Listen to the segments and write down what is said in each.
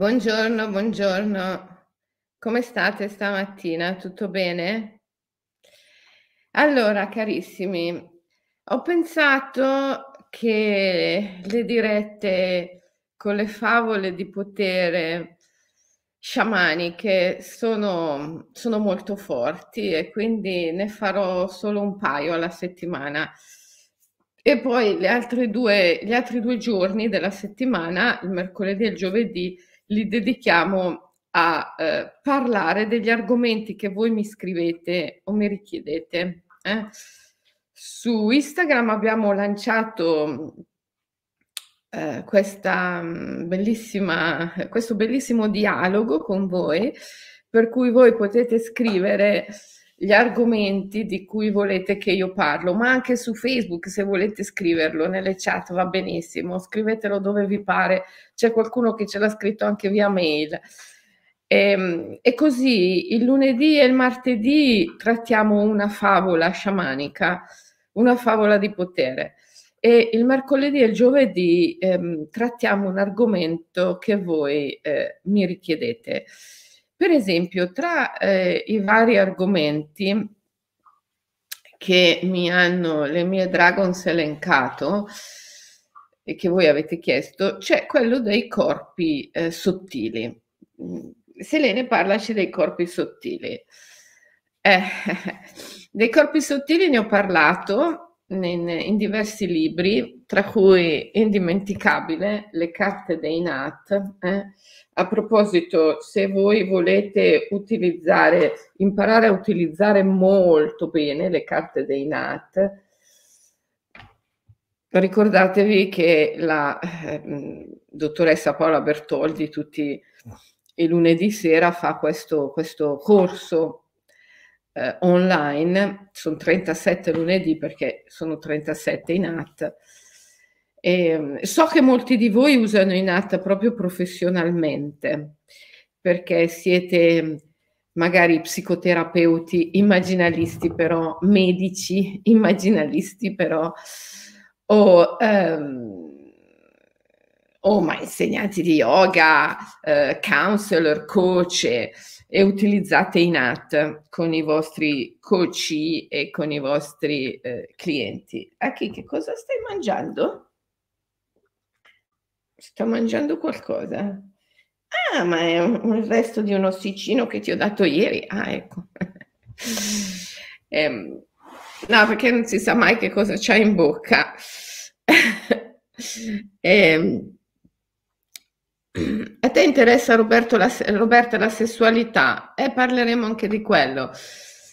Buongiorno, buongiorno. Come state stamattina? Tutto bene? Allora, carissimi, ho pensato che le dirette con le favole di potere sciamaniche sono, sono molto forti e quindi ne farò solo un paio alla settimana. E poi le altre due, gli altri due giorni della settimana, il mercoledì e il giovedì, li dedichiamo a eh, parlare degli argomenti che voi mi scrivete o mi richiedete. Eh? Su Instagram abbiamo lanciato eh, questa mm, bellissima, questo bellissimo dialogo con voi, per cui voi potete scrivere gli argomenti di cui volete che io parlo, ma anche su Facebook se volete scriverlo nelle chat va benissimo, scrivetelo dove vi pare, c'è qualcuno che ce l'ha scritto anche via mail. E, ehm, e così il lunedì e il martedì trattiamo una favola sciamanica, una favola di potere. E il mercoledì e il giovedì ehm, trattiamo un argomento che voi eh, mi richiedete. Per esempio, tra eh, i vari argomenti che mi hanno le mie Dragons elencato e che voi avete chiesto, c'è quello dei corpi eh, sottili. Selene, parlaci dei corpi sottili. Eh, dei corpi sottili ne ho parlato in, in, diversi libri, tra cui indimenticabile Le carte dei Nat. Eh, a proposito, se voi volete utilizzare, imparare a utilizzare molto bene le carte dei NAT, ricordatevi che la eh, dottoressa Paola Bertoldi tutti i lunedì sera fa questo, questo corso eh, online, sono 37 lunedì perché sono 37 in NAT e ehm, so che molti di voi usano i NAT proprio professionalmente perché siete magari psicoterapeuti, immaginalisti però, medici, immaginalisti però, o, um, o ma insegnanti di yoga, uh, counselor, coach e utilizzate i NAT con i vostri coach e con i vostri uh, clienti. Aki, che cosa stai mangiando? Sto mangiando qualcosa. Ah, ma è un, resto di un ossicino che ti ho dato ieri. Ah, ecco. ehm, no, perché non si sa mai che cosa c'è in bocca. ehm, a te interessa Roberto, la, Roberta la sessualità? E eh, parleremo anche di quello.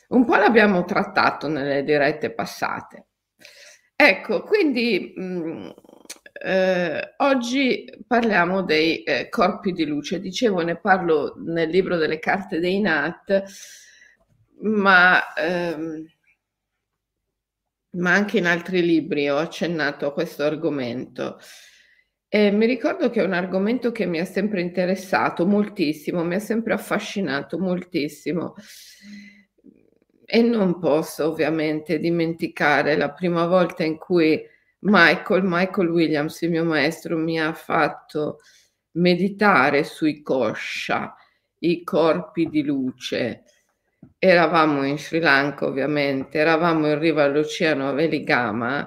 Un po' l'abbiamo trattato nelle dirette passate. Ecco, quindi mh, mm, eh, oggi parliamo dei eh, corpi di luce. Dicevo, ne parlo nel libro delle carte dei Nat, ma, ehm, ma anche in altri libri ho accennato a questo argomento. E mi ricordo che è un argomento che mi ha sempre interessato moltissimo, mi ha sempre affascinato moltissimo. E non posso ovviamente dimenticare la prima volta in cui Michael, Michael Williams, il mio maestro, mi ha fatto meditare sui kosha, i corpi di luce. Eravamo in Sri Lanka, ovviamente, eravamo in riva all'oceano a Veligama.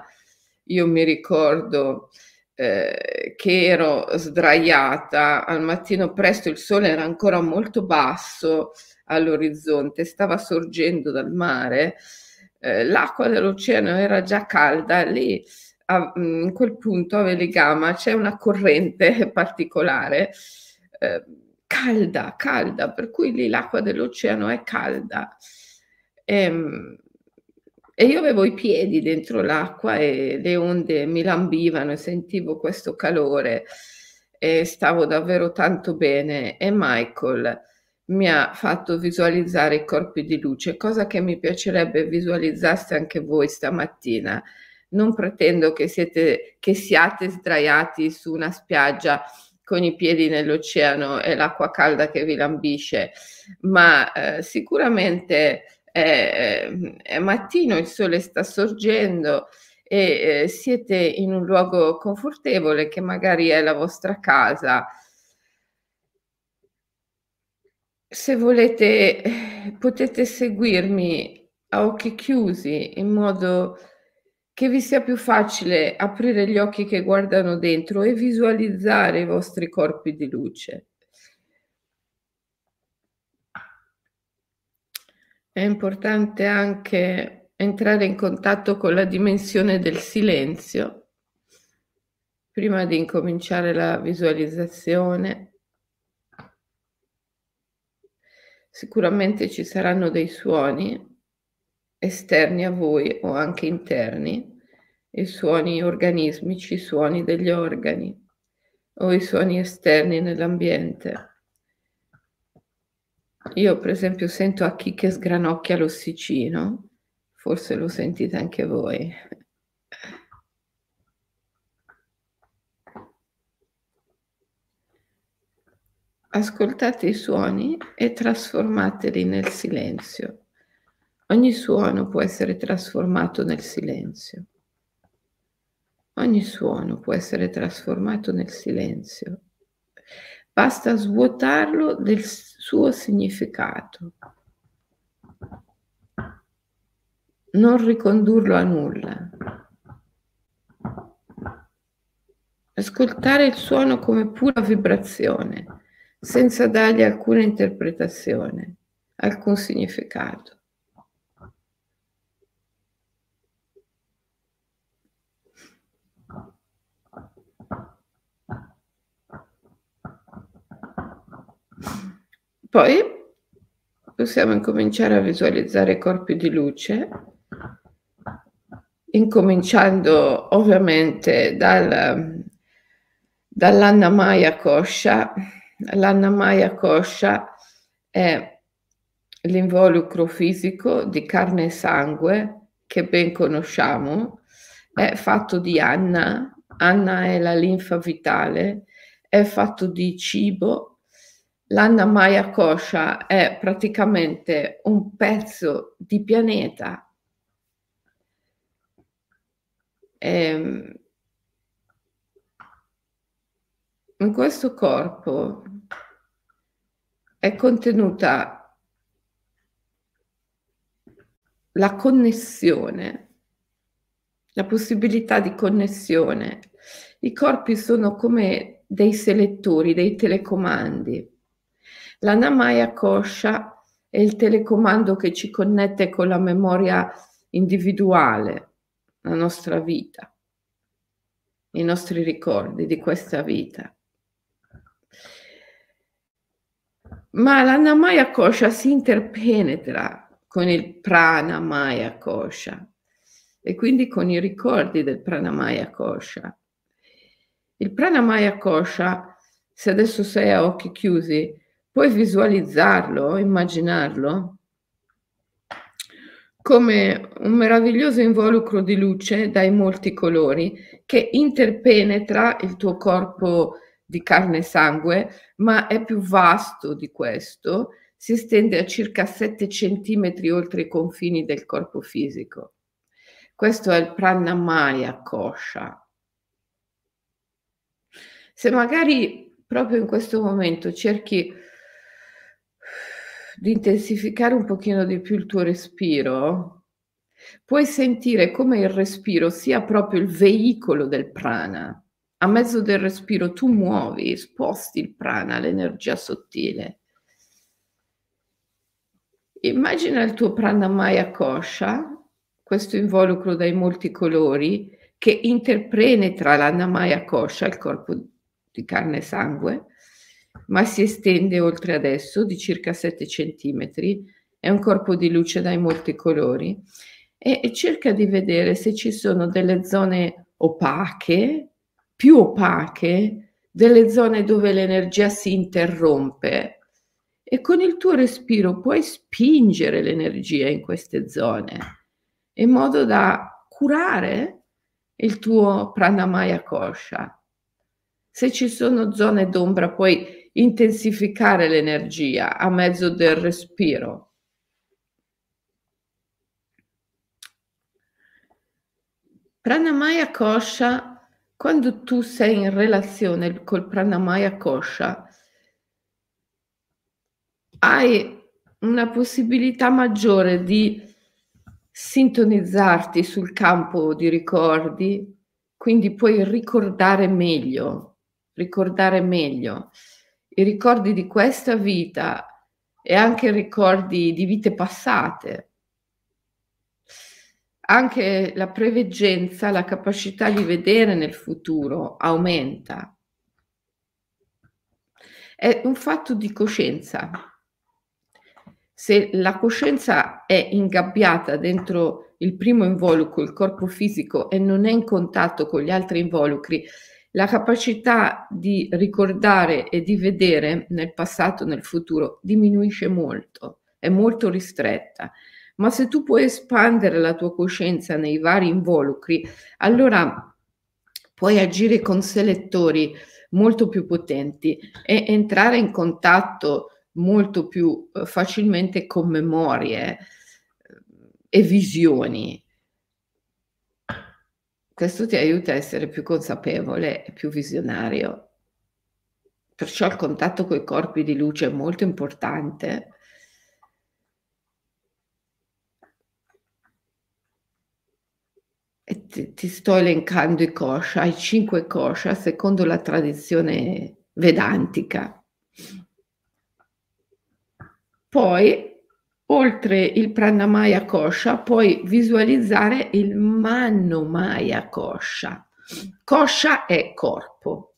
Io mi ricordo eh, che ero sdraiata al mattino presto, il sole era ancora molto basso all'orizzonte, stava sorgendo dal mare, eh, l'acqua dell'oceano era già calda, lì a, mm, in quel punto a Veligama c'è una corrente particolare, eh, calda, calda, per cui lì l'acqua dell'oceano è calda. Ehm, e io avevo i piedi dentro l'acqua e le onde mi lambivano e sentivo questo calore e stavo davvero tanto bene. E Michael mi ha fatto visualizzare i corpi di luce, cosa che mi piacerebbe visualizzaste anche voi stamattina. Non pretendo che, siete, che siate sdraiati su una spiaggia con i piedi nell'oceano e l'acqua calda che vi lambisce, ma eh, sicuramente è, è, mattino, il sole sta sorgendo e eh, siete in un luogo confortevole che magari è la vostra casa Se volete potete seguirmi a occhi chiusi in modo che vi sia più facile aprire gli occhi che guardano dentro e visualizzare i vostri corpi di luce. È importante anche entrare in contatto con la dimensione del silenzio prima di incominciare la visualizzazione. Sicuramente ci saranno dei suoni esterni a voi o anche interni, i suoni organismici, i suoni degli organi o i suoni esterni nell'ambiente. Io per esempio sento a chi che sgranocchia l'ossicino, forse lo sentite anche voi. Ascoltate i suoni e trasformateli nel silenzio. Ogni suono può essere trasformato nel silenzio. Ogni suono può essere trasformato nel silenzio. Basta svuotarlo del suo significato. Non ricondurlo a nulla. Ascoltare il suono come pura vibrazione senza dargli alcuna interpretazione, alcun significato. Poi possiamo incominciare a visualizzare corpi di luce, incominciando ovviamente dal, dall'Annamaya Kosha, L'annamaya kosha è l'involucro fisico di carne e sangue che ben conosciamo, è fatto di Anna, Anna è la linfa vitale, è fatto di cibo. L'annamaya kosha è praticamente un pezzo di pianeta. Ehm, in questo corpo è contenuta la connessione, la possibilità di connessione. I corpi sono come dei selettori, dei telecomandi. La Namaya Kosha è il telecomando che ci connette con la memoria individuale, la nostra vita, i nostri ricordi di questa vita. Ma l'Annamaya Kosha si interpenetra con il Pranamaya Kosha e quindi con i ricordi del Pranamaya Kosha. Il Pranamaya Kosha, se adesso sei a occhi chiusi, puoi visualizzarlo, immaginarlo come un meraviglioso involucro di luce dai molti colori che interpenetra il tuo corpo di carne e sangue, ma è più vasto di questo, si estende a circa 7 centimetri oltre i confini del corpo fisico. Questo è il Pranamaya Kosha. Se magari proprio in questo momento cerchi di intensificare un pochino di più il tuo respiro, puoi sentire come il respiro sia proprio il veicolo del prana a mezzo del respiro tu muovi, sposti il prana, l'energia sottile. Immagina il tuo pranamaya kosha, questo involucro dai molti colori, che interpenetra l'annamaya kosha, il corpo di carne e sangue, ma si estende oltre adesso di circa 7 centimetri. È un corpo di luce dai molti colori e, e cerca di vedere se ci sono delle zone opache più opache, delle zone dove l'energia si interrompe e con il tuo respiro puoi spingere l'energia in queste zone in modo da curare il tuo pranamaya kosha. Se ci sono zone d'ombra puoi intensificare l'energia a mezzo del respiro. Pranamaya kosha quando tu sei in relazione col pranamaya kosha, hai una possibilità maggiore di sintonizzarti sul campo di ricordi, quindi puoi ricordare meglio, ricordare meglio i ricordi di questa vita e anche ricordi di vite passate. Anche la preveggenza, la capacità di vedere nel futuro aumenta. È un fatto di coscienza se la coscienza è ingabbiata dentro il primo involucro, il corpo fisico, e non è in contatto con gli altri involucri, la capacità di ricordare e di vedere nel passato, nel futuro, diminuisce molto, è molto ristretta. Ma se tu puoi espandere la tua coscienza nei vari involucri, allora puoi agire con selettori molto più potenti e entrare in contatto molto più eh, facilmente con memorie eh, e visioni. Questo ti aiuta a essere più consapevole e più visionario. Perciò il contatto con i corpi di luce è molto importante. E ti, ti sto elencando i kosha, i cinque kosha secondo la tradizione vedantica. Poi, oltre il Pranamaya Kosha, puoi visualizzare il Manomaya Kosha. Kosha è corpo,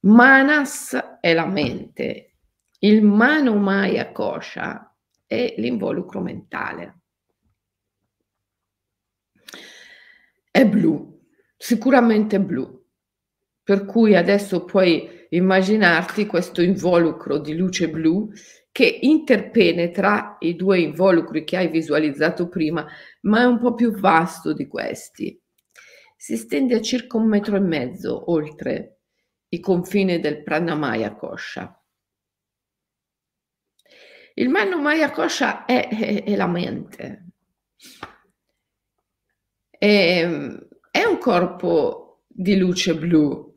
Manas è la mente, il Manomaya Kosha è l'involucro mentale. È blu, sicuramente blu. Per cui adesso puoi immaginarti questo involucro di luce blu che interpenetra i due involucri che hai visualizzato prima, ma è un po' più vasto di questi. Si stende a circa un metro e mezzo oltre i confini del Pranamaya Kosha. Il Manomaya Kosha è, è, è la mente. È, è un corpo di luce blu,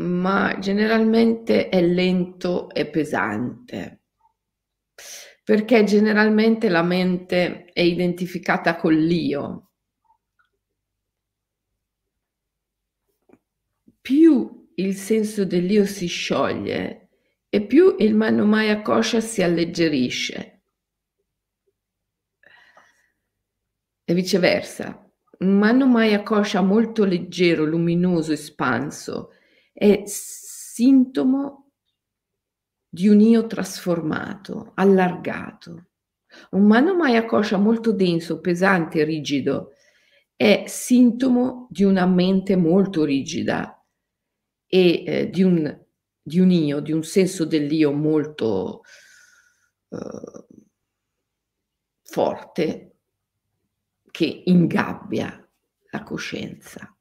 ma generalmente è lento e pesante perché generalmente la mente è identificata con l'io. Più il senso dell'io si scioglie e più il Manomaya Kosha si alleggerisce. E viceversa. Un Manomaya Kosha molto leggero, luminoso, espanso è sintomo di un io trasformato, allargato. Un Manomaya Kosha molto denso, pesante, rigido è sintomo di una mente molto rigida e eh, di, un, di, un, io, di un senso dell'io molto eh, forte che ingabbia la coscienza.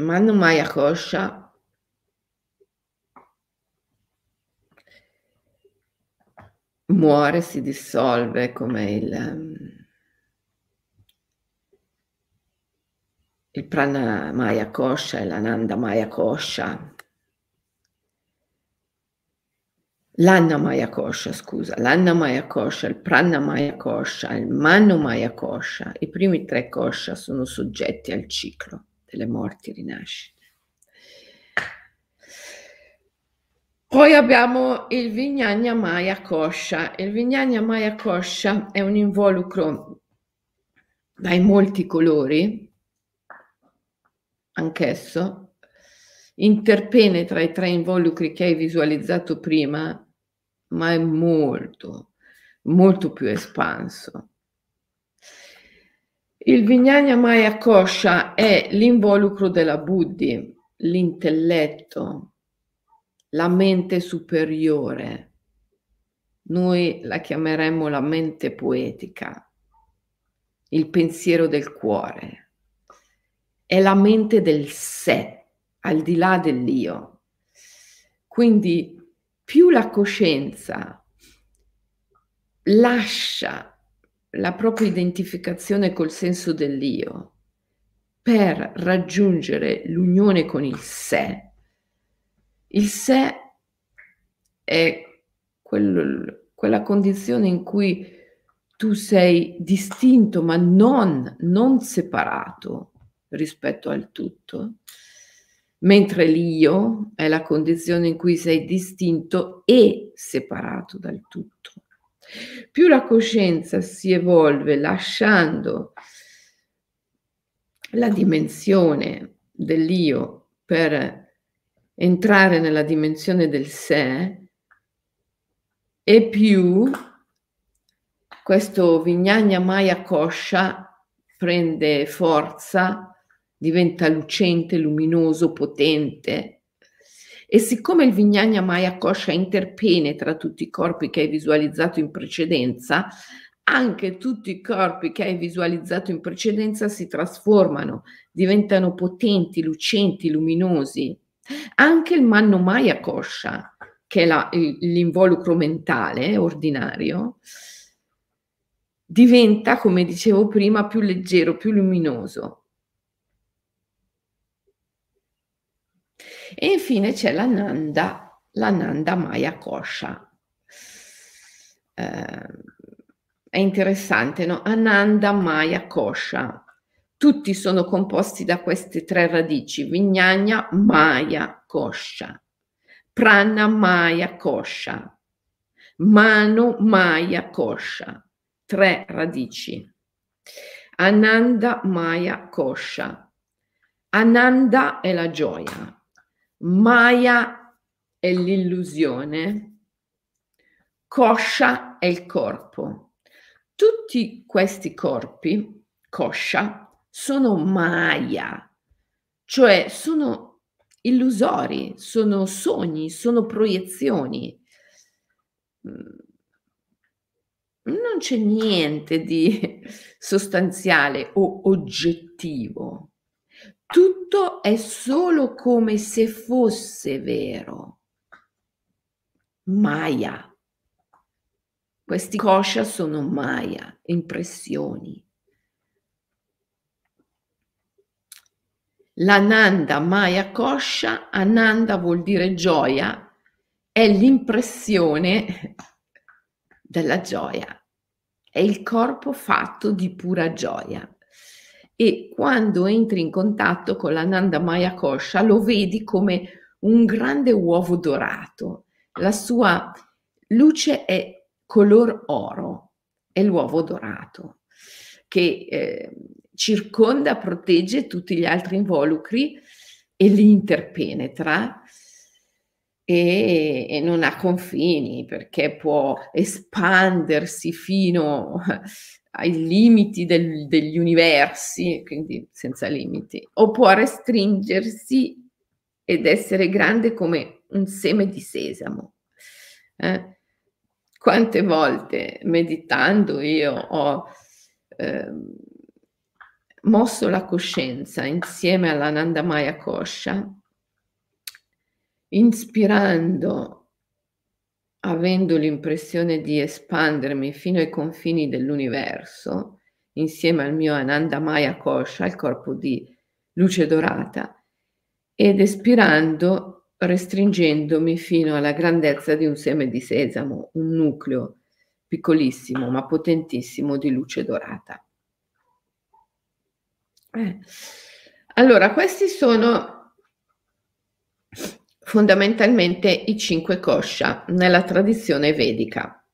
Manu Maya Kosha muore, si dissolve come il, ehm, il Prana Maya Kosha e l'Ananda Maya Kosha. L'Anna Maya Kosha, scusa, l'Anna Maya Kosha, il Prana Maya Kosha, il Manu Maya Kosha, i primi tre Kosha sono soggetti al ciclo delle morti rinascite. Poi abbiamo il Vignagna Maya Kosha. Il Vignagna Maya Kosha è un involucro dai molti colori, anch'esso, interpenetra i tre involucri che hai visualizzato prima, ma è molto, molto più espanso. Il Vignagna Maya Kosha è l'involucro della Buddhi, l'intelletto, la mente superiore. Noi la chiameremmo la mente poetica, il pensiero del cuore. È la mente del sé, al di là dell'io. Quindi più la coscienza lascia la propria identificazione col senso dell'io per raggiungere l'unione con il sé. Il sé è quel, quella condizione in cui tu sei distinto ma non, non separato rispetto al tutto, mentre l'io è la condizione in cui sei distinto e separato dal tutto. Più la coscienza si evolve lasciando la dimensione dell'io per entrare nella dimensione del sé e più questo Vignagna Maya Kosha prende forza, diventa lucente, luminoso, potente. E siccome il Vignagna Maya Kosha interpenetra tutti i corpi che hai visualizzato in precedenza, anche tutti i corpi che hai visualizzato in precedenza si trasformano, diventano potenti, lucenti, luminosi. Anche il Manno Maya Kosha, che è la, l'involucro mentale ordinario, diventa, come dicevo prima, più leggero, più luminoso. E infine c'è l'Ananda, l'Ananda Maya Kosha. Eh, è interessante, no? Ananda, Maya, Kosha. Tutti sono composti da queste tre radici, Vignagna, Maya, Kosha. Prana, Maya, Kosha. Mano, Maya, Kosha. Tre radici. Ananda, Maya, Kosha. Ananda è la gioia. Maya è l'illusione. Kosha è il corpo. Tutti questi corpi, coscia, sono maya, cioè sono illusori, sono sogni, sono proiezioni. Mm. Non c'è niente di sostanziale o oggettivo. Tutto è solo come se fosse vero. Maya. Questi kosha sono maya, impressioni. L'ananda maya kosha, ananda vuol dire gioia, è l'impressione della gioia, è il corpo fatto di pura gioia. E quando entri in contatto con l'ananda maya kosha lo vedi come un grande uovo dorato. La sua luce è color oro, è l'uovo dorato, che eh, circonda, protegge tutti gli altri involucri e li interpenetra e, e non ha confini perché può espandersi fino ai limiti del, degli universi, quindi senza limiti, o può restringersi ed essere grande come un seme di sesamo. Eh? quante volte meditando io ho eh, mosso la coscienza insieme all'Anandamaya Kosha, inspirando, avendo l'impressione di espandermi fino ai confini dell'universo, insieme al mio Anandamaya Kosha, il corpo di luce dorata, ed espirando restringendomi fino alla grandezza di un seme di sesamo, un nucleo piccolissimo ma potentissimo di luce dorata. Eh. Allora, questi sono fondamentalmente i cinque kosha nella tradizione vedica.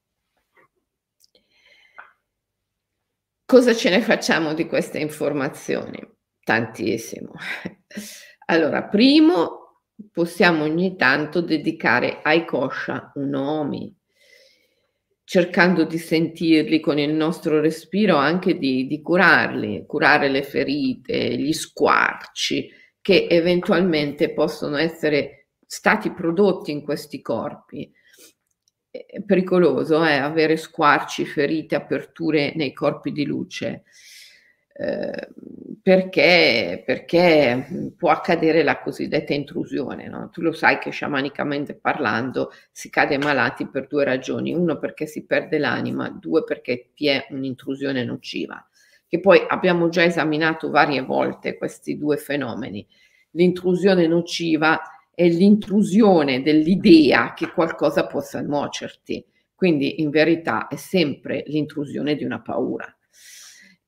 Cosa ce ne facciamo di queste informazioni? Tantissimo. Allora, primo, possiamo ogni tanto dedicare ai un nome, cercando di sentirli con il nostro respiro, anche di, di curarli, curare le ferite, gli squarci che eventualmente possono essere stati prodotti in questi corpi. È pericoloso eh, avere squarci, ferite, aperture nei corpi di luce. Eh, perché, perché, può accadere la cosiddetta intrusione. No? Tu lo sai che sciamanicamente parlando si cade malati per due ragioni. Uno perché si perde l'anima, due perché vi è un'intrusione nociva, che poi abbiamo già esaminato varie volte questi due fenomeni. L'intrusione nociva è l'intrusione dell'idea che qualcosa possa nuocerti, quindi in verità è sempre l'intrusione di una paura.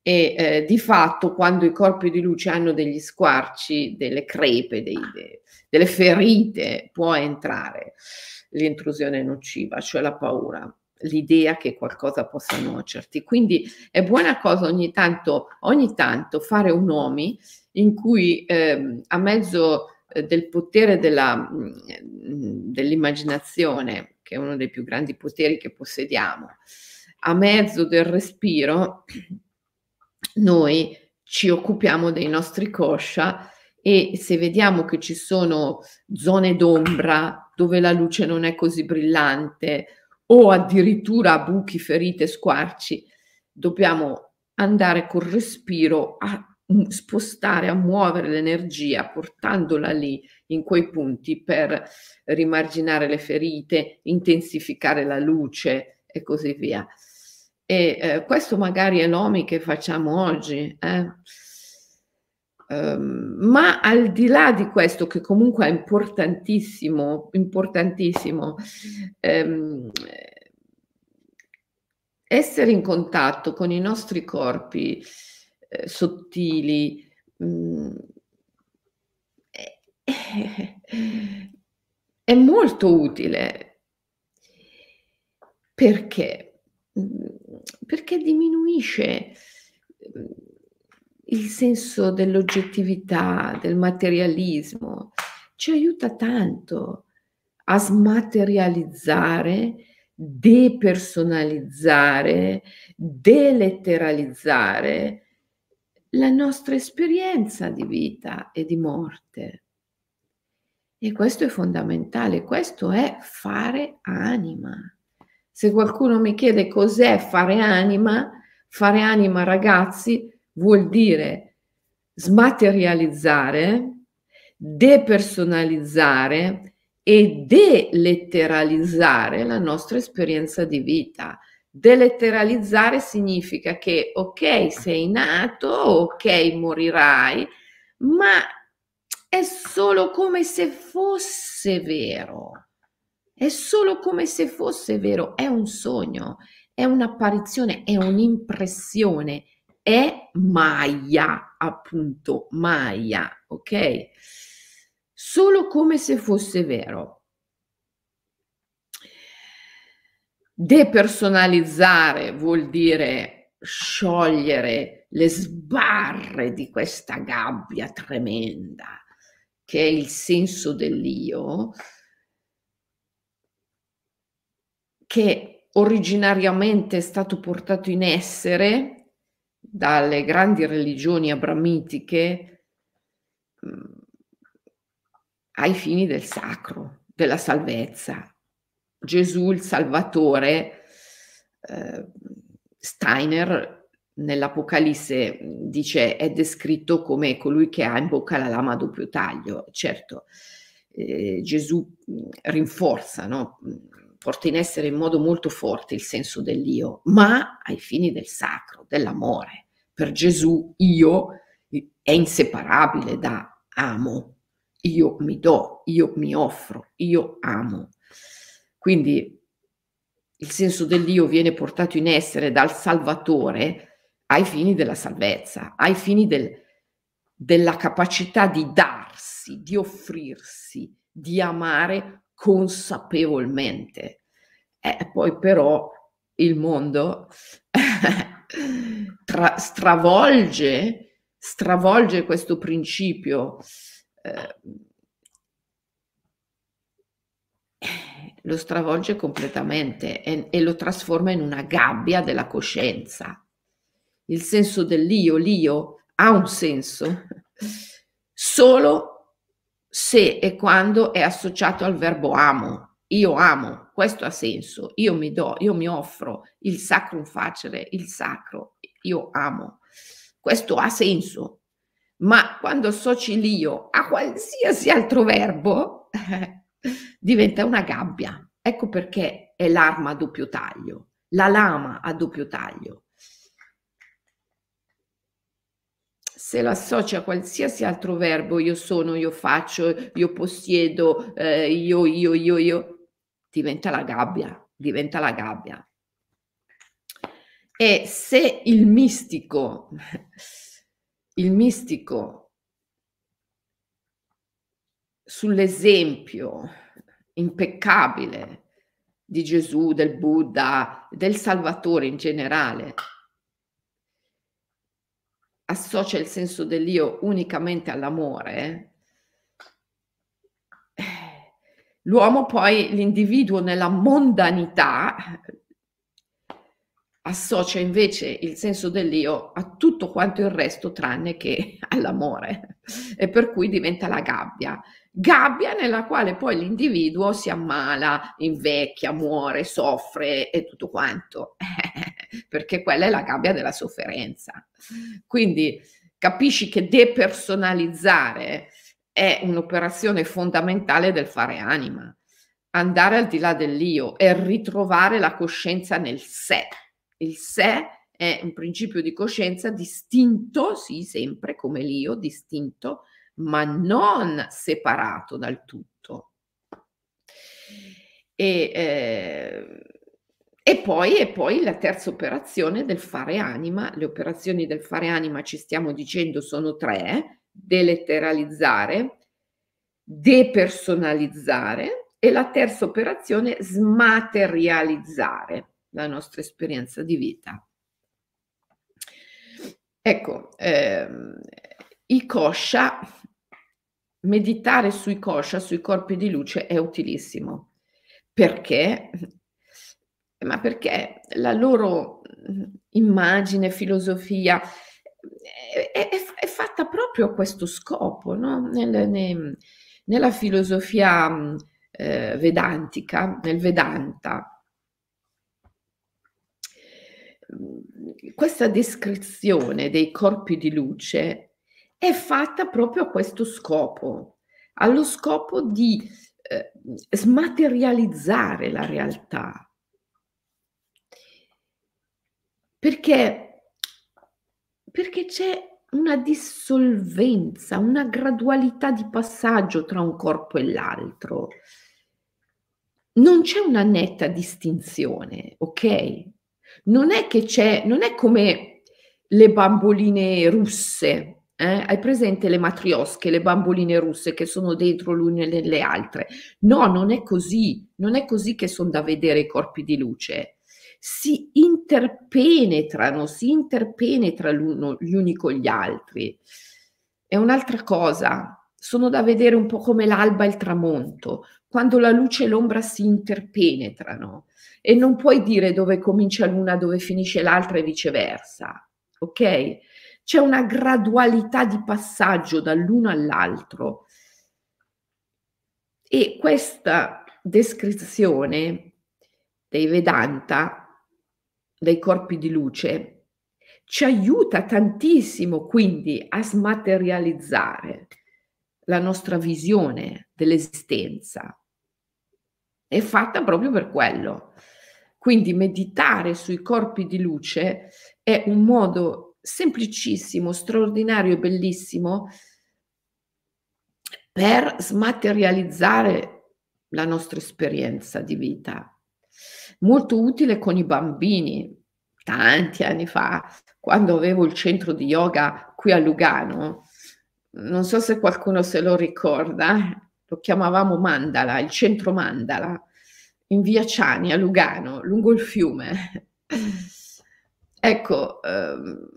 E eh, di fatto quando i corpi di luce hanno degli squarci, delle crepe, dei, de, delle ferite, può entrare l'intrusione nociva, cioè la paura l'idea che qualcosa possa nuocerti. Quindi è buona cosa ogni tanto, ogni tanto fare un nomi in cui eh, a mezzo del potere della, mm, dell'immaginazione, che è uno dei più grandi poteri che possediamo, a mezzo del respiro, noi ci occupiamo dei nostri coscia e se vediamo che ci sono zone d'ombra dove la luce non è così brillante o addirittura buchi, ferite, squarci, dobbiamo andare col respiro a spostare, a muovere l'energia, portandola lì in quei punti per rimarginare le ferite, intensificare la luce e così via. E eh, questo magari è nomi che facciamo oggi. Eh? Um, ma al di là di questo, che comunque è importantissimo, importantissimo, um, essere in contatto con i nostri corpi eh, sottili um, è, è molto utile perché? Perché diminuisce il senso dell'oggettività, del materialismo, ci aiuta tanto a smaterializzare, depersonalizzare, deletteralizzare la nostra esperienza di vita e di morte. E questo è fondamentale, questo è fare anima. Se qualcuno mi chiede cos'è fare anima, fare anima ragazzi vuol dire smaterializzare, depersonalizzare e deletteralizzare la nostra esperienza di vita. Deletteralizzare significa che ok, sei nato, ok, morirai, ma è solo come se fosse vero. È solo come se fosse vero, è un sogno, è un'apparizione, è un'impressione, è Maya, appunto, Maya, ok? Solo come se fosse vero. Depersonalizzare vuol dire sciogliere le sbarre di questa gabbia tremenda che è il senso dell'io, che originariamente è stato portato in essere dalle grandi religioni abramitiche mm, ai fini del sacro, della salvezza. Gesù il Salvatore, eh, Steiner nell'Apocalisse dice è descritto come colui che ha in bocca la lama a doppio taglio. Certo, eh, Gesù mm, rinforza, no? porta in essere in modo molto forte il senso dell'io, ma ai fini del sacro, dell'amore per Gesù io è inseparabile da amo. Io mi do, io mi offro, io amo. Quindi il senso dell'io viene portato in essere dal Salvatore ai fini della salvezza, ai fini del, della capacità di darsi, di offrirsi, di amare consapevolmente. Eh, poi però il mondo tra, stravolge, stravolge questo principio, eh, lo stravolge completamente e, e lo trasforma in una gabbia della coscienza. Il senso dell'io, l'io ha un senso solo se e quando è associato al verbo amo. Io amo, questo ha senso, io mi do, io mi offro il sacrum facere, il sacro, io amo. Questo ha senso, ma quando associ l'io a qualsiasi altro verbo, diventa una gabbia. Ecco perché è l'arma a doppio taglio, la lama a doppio taglio. se lo associa a qualsiasi altro verbo, io sono, io faccio, io possiedo, eh, io, io, io, io, diventa la gabbia, diventa la gabbia. E se il mistico, il mistico sull'esempio impeccabile di Gesù, del Buddha, del Salvatore in generale, associa il senso dell'io unicamente all'amore, eh, l'uomo poi, l'individuo nella mondanità, associa invece il senso dell'io a tutto quanto il resto tranne che all'amore. E per cui diventa la gabbia. Gabbia nella quale poi l'individuo si ammala, invecchia, muore, soffre e tutto quanto, perché quella è la gabbia della sofferenza. Quindi capisci che depersonalizzare è un'operazione fondamentale del fare anima, andare al di là dell'io e ritrovare la coscienza nel sé. Il sé è un principio di coscienza distinto, sì, sempre come l'io, distinto, ma non separato dal tutto. E, eh, e, poi, e poi la terza operazione del fare anima, le operazioni del fare anima ci stiamo dicendo sono tre, deletteralizzare, depersonalizzare e la terza operazione smaterializzare la nostra esperienza di vita. Ecco, ehm, i kosha, meditare sui kosha, sui corpi di luce è utilissimo. Perché? Ma perché la loro immagine, filosofia è, è, è fatta proprio a questo scopo, no? Nel, nel, nella filosofia eh, vedantica, nel Vedanta, questa descrizione dei corpi di luce è fatta proprio a questo scopo, allo scopo di eh, smaterializzare la realtà. Perché, perché c'è una dissolvenza, una gradualità di passaggio tra un corpo e l'altro. Non c'è una netta distinzione, ok? non è che c'è, non è come le bamboline russe. Eh? Hai presente le matriosche, le bamboline russe che sono dentro l'una nelle altre? No, non è così, non è così che sono da vedere i corpi di luce. Si interpenetrano, si interpenetrano gli uni con gli altri. È un'altra cosa, sono da vedere un po' come l'alba e il tramonto, quando la luce e l'ombra si interpenetrano e non puoi dire dove comincia l'una, dove finisce l'altra e viceversa, ok? C'è una gradualità di passaggio dall'uno all'altro e questa descrizione dei Vedanta, dei corpi di luce, ci aiuta tantissimo quindi a smaterializzare la nostra visione dell'esistenza. È fatta proprio per quello. Quindi meditare sui corpi di luce è un modo semplicissimo, straordinario e bellissimo per smaterializzare la nostra esperienza di vita. Molto utile con i bambini. Tanti anni fa, quando avevo il centro di yoga qui a Lugano, non so se qualcuno se lo ricorda, lo chiamavamo Mandala, il centro Mandala, in via Ciani a Lugano, lungo il fiume. ecco, ehm,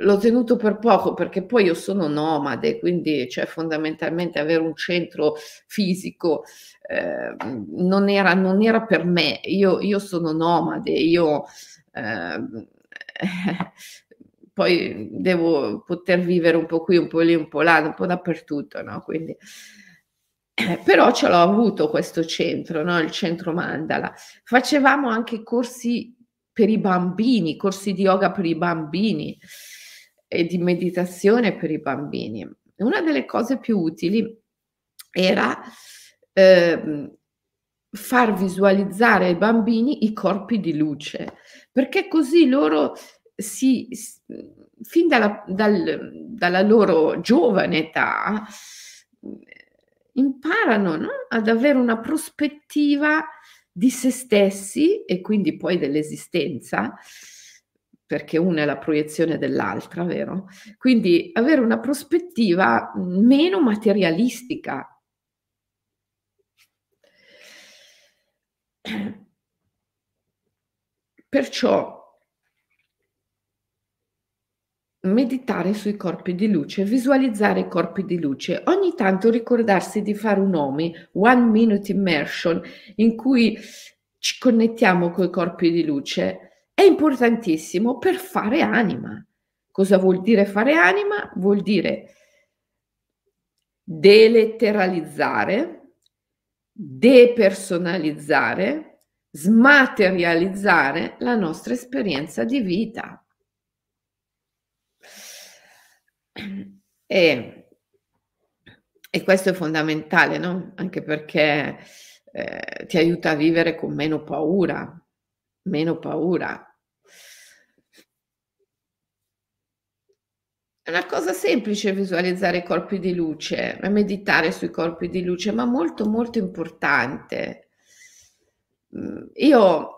l'ho tenuto per poco perché poi io sono nomade, quindi cioè, fondamentalmente avere un centro fisico eh, non, era, non, era, per me. Io, io sono nomade, io eh, poi devo poter vivere un po' qui, un po' lì, un po' là, un po' dappertutto, no? Quindi, eh, però ce l'ho avuto questo centro, no? il centro Mandala. Facevamo anche corsi per i bambini, corsi di yoga per i bambini e di meditazione per i bambini. Una delle cose più utili era eh, far visualizzare ai bambini i corpi di luce, perché così loro si, fin dalla, dal, dalla loro giovane età imparano no? ad avere una prospettiva di se stessi e quindi poi dell'esistenza, perché una è la proiezione dell'altra, vero? Quindi avere una prospettiva meno materialistica. Perciò meditare sui corpi di luce, visualizzare i corpi di luce, ogni tanto ricordarsi di fare un nome, one minute immersion, in cui ci connettiamo con i corpi di luce, è importantissimo per fare anima. Cosa vuol dire fare anima? Vuol dire deletteralizzare, depersonalizzare, smaterializzare la nostra esperienza di vita. E, e questo è fondamentale, no? Anche perché eh, ti aiuta a vivere con meno paura, meno paura. Una cosa semplice visualizzare i corpi di luce, meditare sui corpi di luce, ma molto molto importante. Mm, io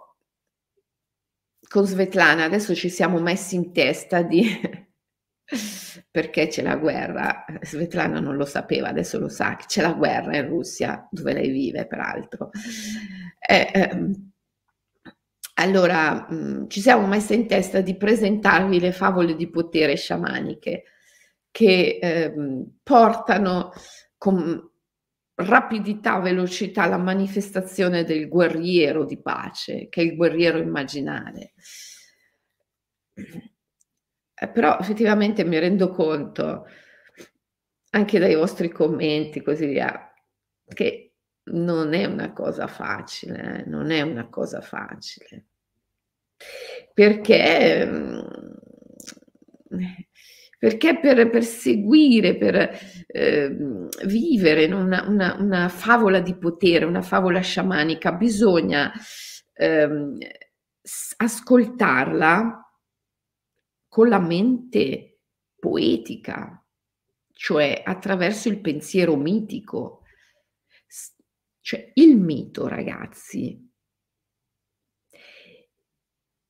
con Svetlana adesso ci siamo messi in testa di perché c'è la guerra. Svetlana non lo sapeva, adesso lo sa, che c'è la guerra in Russia, dove lei vive peraltro. E, ehm, allora mh, mm, ci siamo messe in testa di presentarvi le favole di potere sciamaniche che ehm, portano con rapidità, velocità la manifestazione del guerriero di pace, che è il guerriero immaginale. Eh, però effettivamente mi rendo conto, anche dai vostri commenti, così via, che non è una cosa facile, eh? non è una cosa facile. Perché, mm, perché per perseguire, per eh, vivere una, una, una, favola di potere, una favola sciamanica, bisogna eh, ascoltarla con la mente poetica, cioè attraverso il pensiero mitico. Cioè il mito, ragazzi,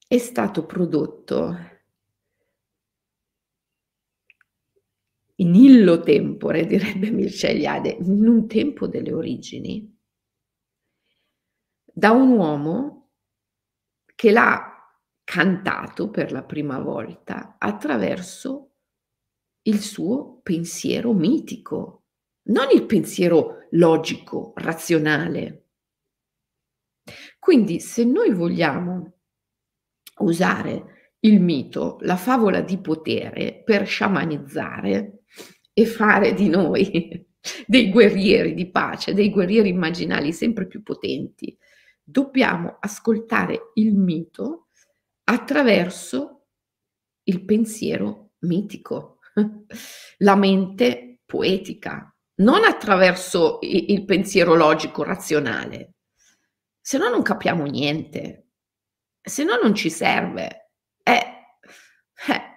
è stato prodotto in illo tempore, direbbe Mircea Eliade, in un tempo delle origini, da un uomo che l'ha cantato per la prima volta attraverso il suo pensiero mitico, non il pensiero logico, razionale. Quindi se noi vogliamo usare il mito, la favola di potere per sciamanizzare e fare di noi dei guerrieri di pace, dei guerrieri immaginali sempre più potenti, dobbiamo ascoltare il mito attraverso il pensiero mitico, la mente poetica, non attraverso il pensiero logico razionale. Se no non capiamo niente, se no non ci serve. Eh, eh.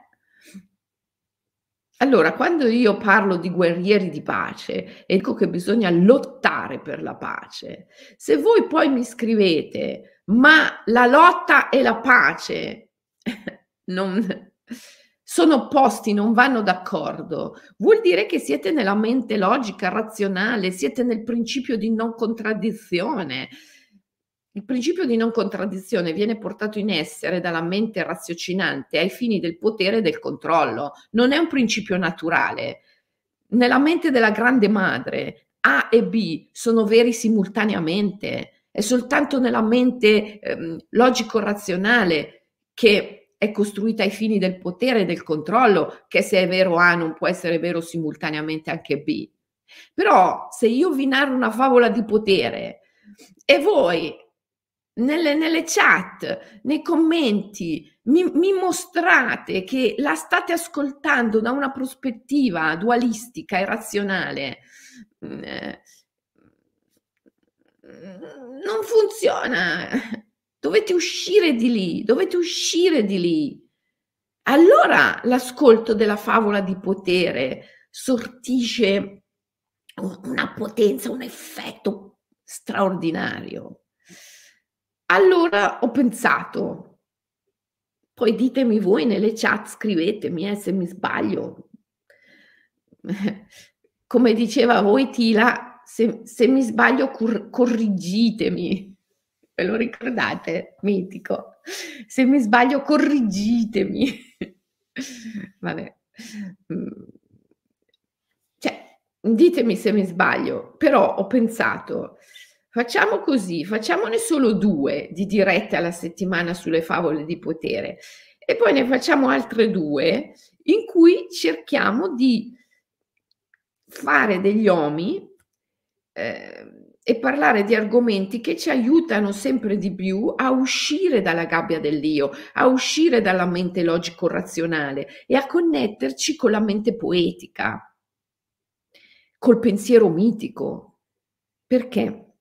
Allora, quando io parlo di guerrieri di pace e dico che bisogna lottare per la pace, se voi poi mi scrivete ma la lotta e la pace non, sono opposti, non vanno d'accordo, vuol dire che siete nella mente logica, razionale, siete nel principio di non contraddizione. Il principio di non contraddizione viene portato in essere dalla mente raziocinante ai fini del potere e del controllo, non è un principio naturale. Nella mente della grande madre A e B sono veri simultaneamente è soltanto nella mente ehm, logico-razionale che è costruita ai fini del potere e del controllo, che se è vero A non può essere vero simultaneamente anche B. Però se io vi narro una favola di potere e voi nelle, nelle chat, nei commenti, mi, mi, mostrate che la state ascoltando da una prospettiva dualistica e razionale, mm, eh, non funziona. Dovete uscire di lì, dovete uscire di lì. allora l'ascolto della favola di potere sortisce una potenza, un effetto straordinario. Allora ho pensato, poi ditemi voi nelle chat, scrivetemi eh, se mi sbaglio. Come diceva voi Tila, se, se mi sbaglio cor- corriggitemi. Ve lo ricordate? Mitico. Se mi sbaglio corriggitemi. Vabbè. Mm. Cioè, ditemi se mi sbaglio, però ho pensato, facciamo così, facciamone solo due di dirette alla settimana sulle favole di potere e poi ne facciamo altre due in cui cerchiamo di fare degli omi eh, e parlare di argomenti che ci aiutano sempre di più a uscire dalla gabbia dell'io, a uscire dalla mente logico-razionale e a connetterci con la mente poetica, col pensiero mitico. Perché?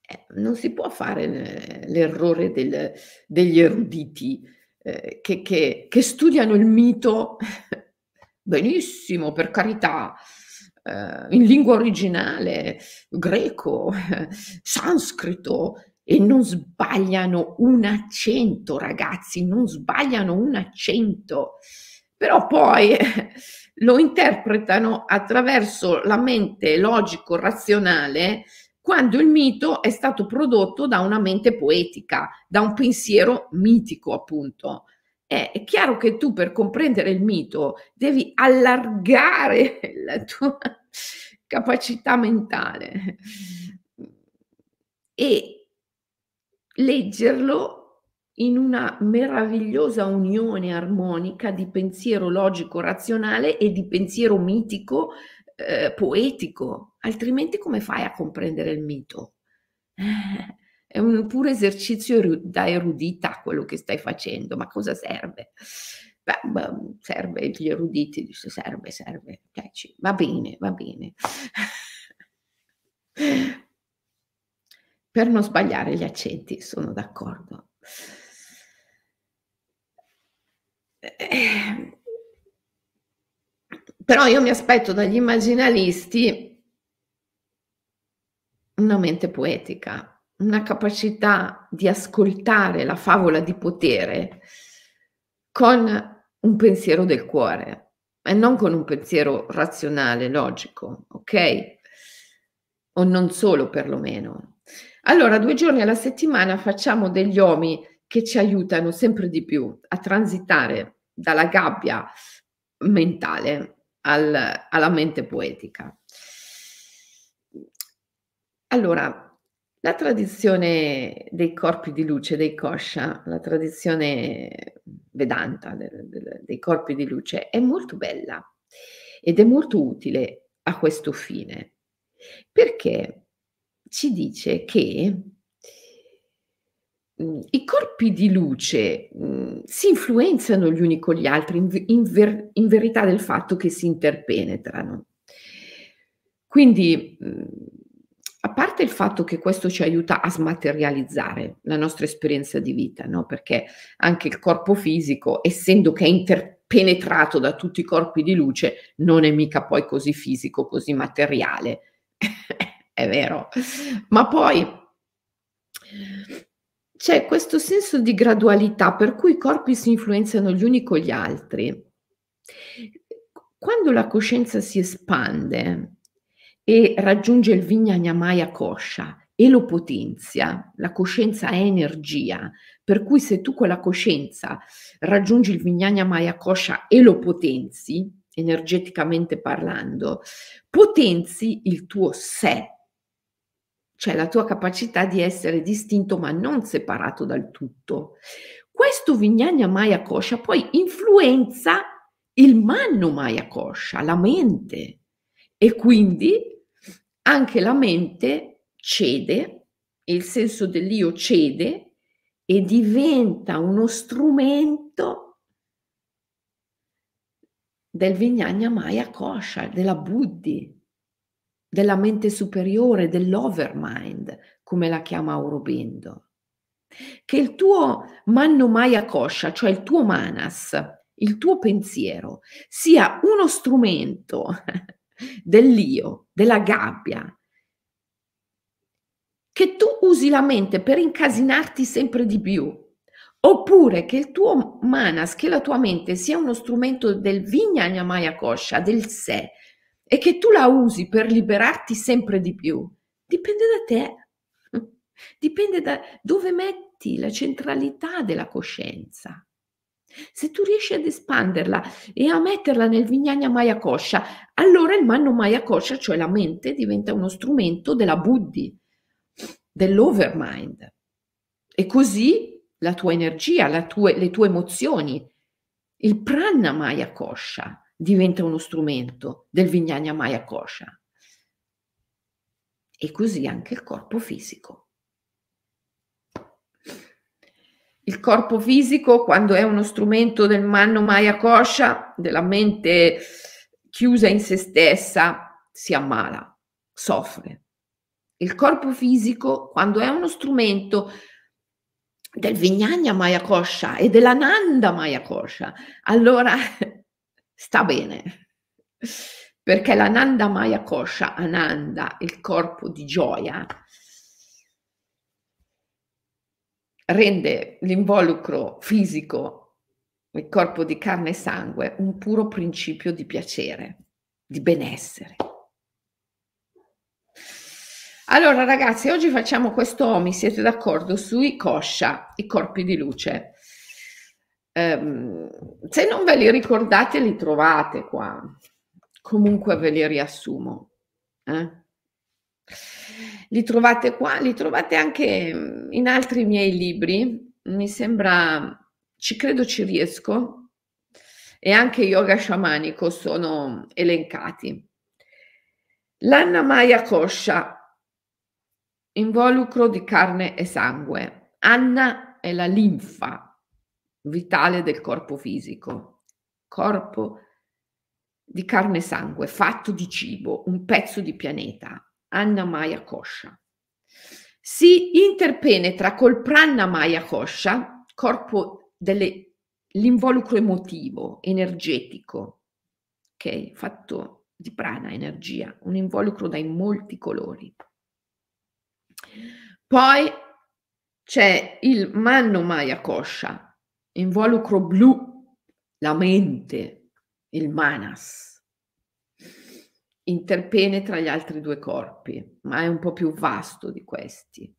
Eh, non si può fare l'errore del, degli eruditi eh, che, che, che studiano il mito benissimo, per carità, eh, in lingua originale, greco, sanscrito, e non sbagliano un accento, ragazzi, non sbagliano un accento, però poi lo interpretano attraverso la mente logico-razionale quando il mito è stato prodotto da una mente poetica, da un pensiero mitico, appunto. È chiaro che tu per comprendere il mito devi allargare la tua capacità mentale e leggerlo in una meravigliosa unione armonica di pensiero logico razionale e di pensiero mitico eh, poetico, altrimenti come fai a comprendere il mito? Eh, è un puro esercizio da erudita quello che stai facendo, ma cosa serve? Beh, beh, serve, gli eruditi dice serve, serve, piaci. va bene, va bene. per non sbagliare gli accenti, sono d'accordo. Però io mi aspetto dagli immaginalisti una mente poetica, una capacità di ascoltare la favola di potere con un pensiero del cuore e non con un pensiero razionale, logico, ok? O non solo perlomeno. Allora, due giorni alla settimana facciamo degli omi che ci aiutano sempre di più a transitare dalla gabbia mentale al, alla mente poetica. Allora, la tradizione dei corpi di luce, dei kosha, la tradizione vedanta dei corpi di luce è molto bella ed è molto utile a questo fine, perché ci dice che mh, i corpi di luce mh, si influenzano gli uni con gli altri in, ver, in verità del fatto che si interpenetrano. Quindi a parte il fatto che questo ci aiuta a smaterializzare la nostra esperienza di vita, no? perché anche il corpo fisico, essendo che è interpenetrato da tutti i corpi di luce, non è mica poi così fisico, così materiale. è vero. Ma poi c'è questo senso di gradualità per cui i corpi si influenzano gli uni con gli altri. Quando la coscienza si espande, e raggiunge il Vignanyamaya Kosha e lo potenzia. La coscienza è energia, per cui se tu quella coscienza raggiungi il Vignanyamaya Kosha e lo potenzi, energeticamente parlando, potenzi il tuo sé, cioè la tua capacità di essere distinto ma non separato dal tutto. Questo Vignana Maya poi influenza il Manno Maya Kosha, la mente, e quindi anche la mente cede, il senso dell'io cede e diventa uno strumento del Vignagna Maya Kosha, della Buddhi, della mente superiore, dell'overmind, come la chiama Aurobindo. che il tuo Manno Maya Kosha, cioè il tuo Manas, il tuo pensiero, sia uno strumento dell'io, della gabbia, che tu usi la mente per incasinarti sempre di più, oppure che il tuo manas, che la tua mente sia uno strumento del Vignana Maya Kosha, del sé, e che tu la usi per liberarti sempre di più, dipende da te. Dipende da dove metti la centralità della coscienza. Se tu riesci ad espanderla e a metterla nel Vignana Maya Kosha, allora il Manno Maya Kosha, cioè la mente, diventa uno strumento della Buddhi, dell'overmind. E così la tua energia, tue, le tue emozioni, il Pranna Maya Kosha diventa uno strumento del Vignana Maya Kosha. E così anche il corpo fisico. Il corpo fisico, quando è uno strumento del Manno Maya Kosha, della mente chiusa in se stessa, si ammala, soffre. Il corpo fisico, quando è uno strumento del Vignagna Maya Kosha e della Nanda Maya Kosha, allora sta bene. Perché la Nanda Maya Kosha, Ananda, il corpo di gioia, rende l'involucro fisico, il corpo di carne e sangue, un puro principio di piacere, di benessere. Allora ragazzi, oggi facciamo questo OMI, siete d'accordo, sui coscia, i corpi di luce. Um, se non ve li ricordate, li trovate qua. Comunque ve li riassumo. Eh? Li trovate qua, li trovate anche in altri miei libri, mi sembra, ci credo ci riesco, e anche yoga sciamanico sono elencati. L'Anna Maya Kosha, involucro di carne e sangue. Anna è la linfa vitale del corpo fisico, corpo di carne e sangue, fatto di cibo, un pezzo di pianeta. Anna Maya Kosha. Si interpenetra col Pranna Maya Kosha, corpo dell'involucro emotivo, energetico, ok? Fatto di prana, energia, un involucro dai molti colori. Poi c'è il Manno Maya Kosha, involucro blu, la mente, il manas interpenetra gli altri due corpi, ma è un po' più vasto di questi.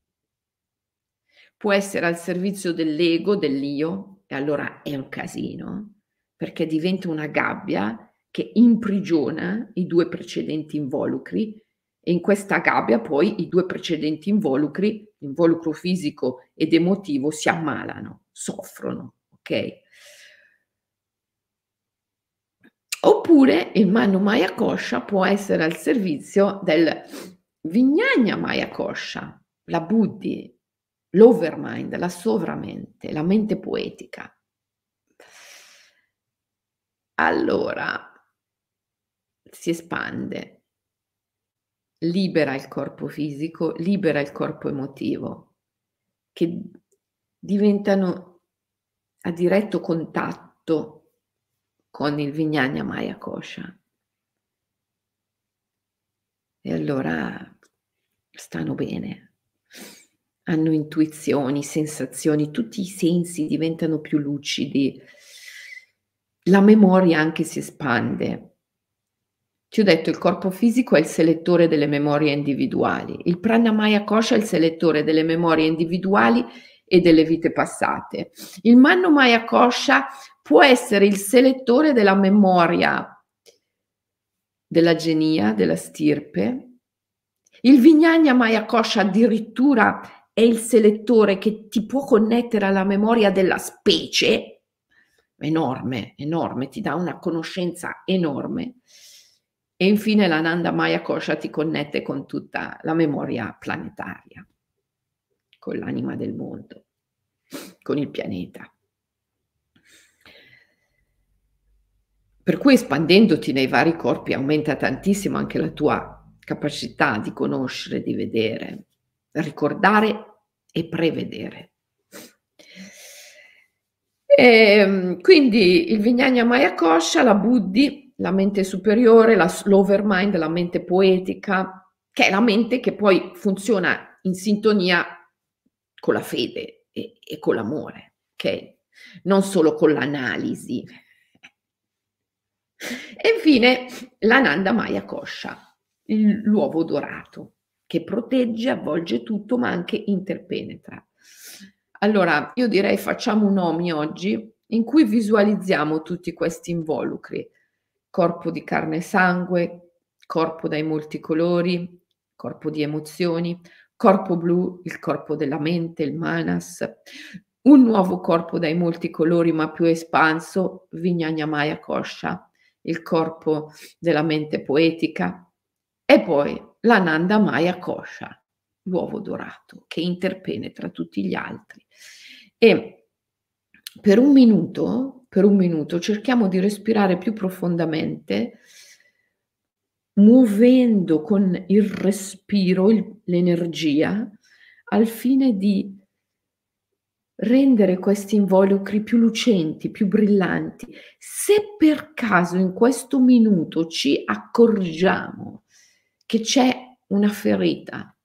Può essere al servizio dell'ego, dell'io, e allora è un casino, perché diventa una gabbia che imprigiona i due precedenti involucri e in questa gabbia poi i due precedenti involucri, l'involucro fisico ed emotivo, si ammalano, soffrono, ok? Oppure il Manu Maya Kosha può essere al servizio del Vignagna Maya Kosha, la Buddhi, l'overmind, la sovramente, la mente poetica. Allora si espande, libera il corpo fisico, libera il corpo emotivo, che diventano a diretto contatto con il Vignagna Maya Kosha. E allora stanno bene, hanno intuizioni, sensazioni, tutti i sensi diventano più lucidi, la memoria anche si espande. Ti ho detto, il corpo fisico è il selettore delle memorie individuali, il Pranamaya Kosha è il selettore delle memorie individuali e delle vite passate. Il Manno Maya Kosha può essere il selettore della memoria della genia, della stirpe. Il Vignagna Maya Kosha addirittura è il selettore che ti può connettere alla memoria della specie, enorme, enorme, ti dà una conoscenza enorme. E infine la Nanda Maya Kosha ti connette con tutta la memoria planetaria, con l'anima del mondo, con il pianeta. Per cui espandendoti nei vari corpi aumenta tantissimo anche la tua capacità di conoscere, di vedere, ricordare e prevedere. E, ehm, quindi il Vignagna Maya Kosha, la Buddhi, la mente superiore, la, l'overmind, la mente poetica, che è la mente che poi funziona in sintonia con la fede e, e con l'amore, ok? Non solo con l'analisi. E infine l'Ananda Maya Kosha, l'uovo dorato, che protegge, avvolge tutto, ma anche interpenetra. Allora, io direi facciamo un OMI oggi in cui visualizziamo tutti questi involucri, corpo di carne e sangue, corpo dai molti colori, corpo di emozioni, corpo blu, il corpo della mente, il manas, un nuovo corpo dai molti colori ma più espanso, Vignanyamaya Kosha, il corpo della mente poetica, e poi l'Ananda Maya Kosha, l'uovo dorato che interpenetra tutti gli altri. E per un minuto, per un minuto cerchiamo di respirare più profondamente, muovendo con il respiro l'energia al fine di rendere questi involucri più lucenti, più brillanti. Se per caso in questo minuto ci accorgiamo che c'è una ferita,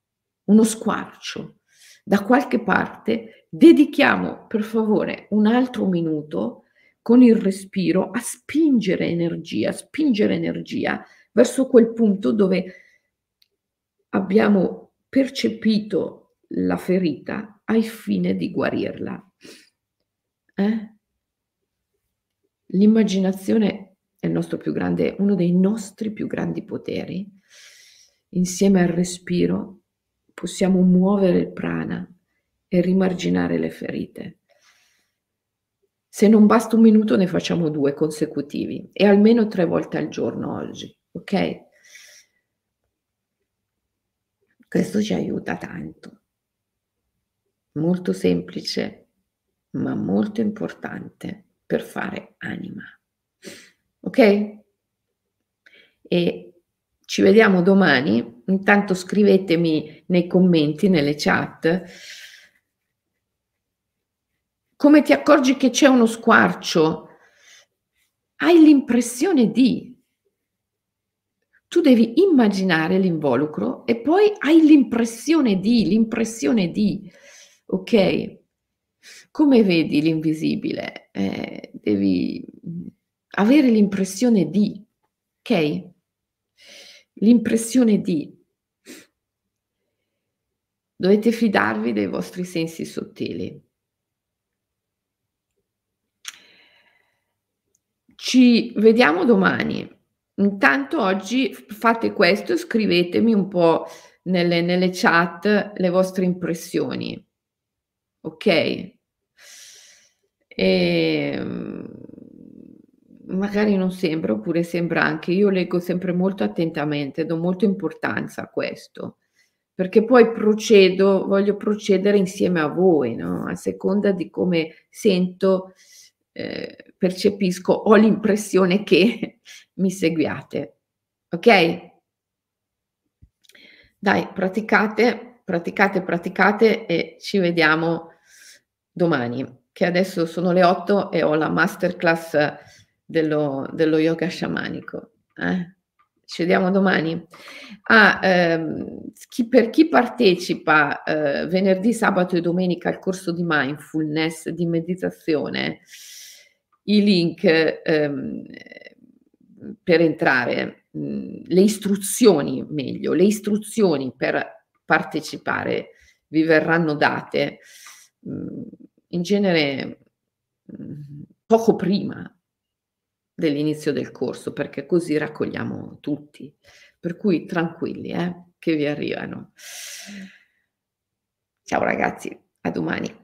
uno squarcio da qualche parte, dedichiamo per favore un altro minuto con il respiro a spingere energia, spingere energia verso quel punto dove abbiamo percepito la ferita al fine di guarirla. Eh? L'immaginazione è grande, uno dei nostri più grandi poteri. Insieme al respiro possiamo muovere il prana e rimarginare le ferite. Se non basta un minuto ne facciamo due consecutivi e almeno tre volte al giorno oggi, ok? Questo ci aiuta tanto. Molto semplice, ma molto importante per fare anima. Ok? E ci vediamo domani. Intanto scrivetemi nei commenti, nelle chat, come ti accorgi che c'è uno squarcio. Hai l'impressione di tu devi immaginare l'involucro e poi hai l'impressione di, l'impressione di, ok? Come vedi l'invisibile? Eh, devi avere l'impressione di, ok? L'impressione di. Dovete fidarvi dei vostri sensi sottili. Ci vediamo domani. Intanto oggi fate questo, scrivetemi un po' nelle, nelle chat le vostre impressioni, ok? E, ehm, magari non sembra, oppure sembra anche, io leggo sempre molto attentamente, do molta importanza a questo, perché poi procedo, voglio procedere insieme a voi, no? a seconda di come sento eh, percepisco, ho l'impressione che mi seguiate. Ok? Dai, praticate, praticate, praticate e ci vediamo domani, che adesso sono le 8 e ho la masterclass dello, dello yoga sciamanico. Eh? Ci vediamo domani. Ah, ehm, chi, per chi partecipa eh, venerdì, sabato e domenica al corso di mindfulness, di meditazione, i link ehm, per entrare, mh, mm, le istruzioni meglio, le istruzioni per partecipare vi verranno date mh, mm, in genere poco prima dell'inizio del corso, perché così raccogliamo tutti. Per cui tranquilli, eh, che vi arrivano. Ciao ragazzi, a domani.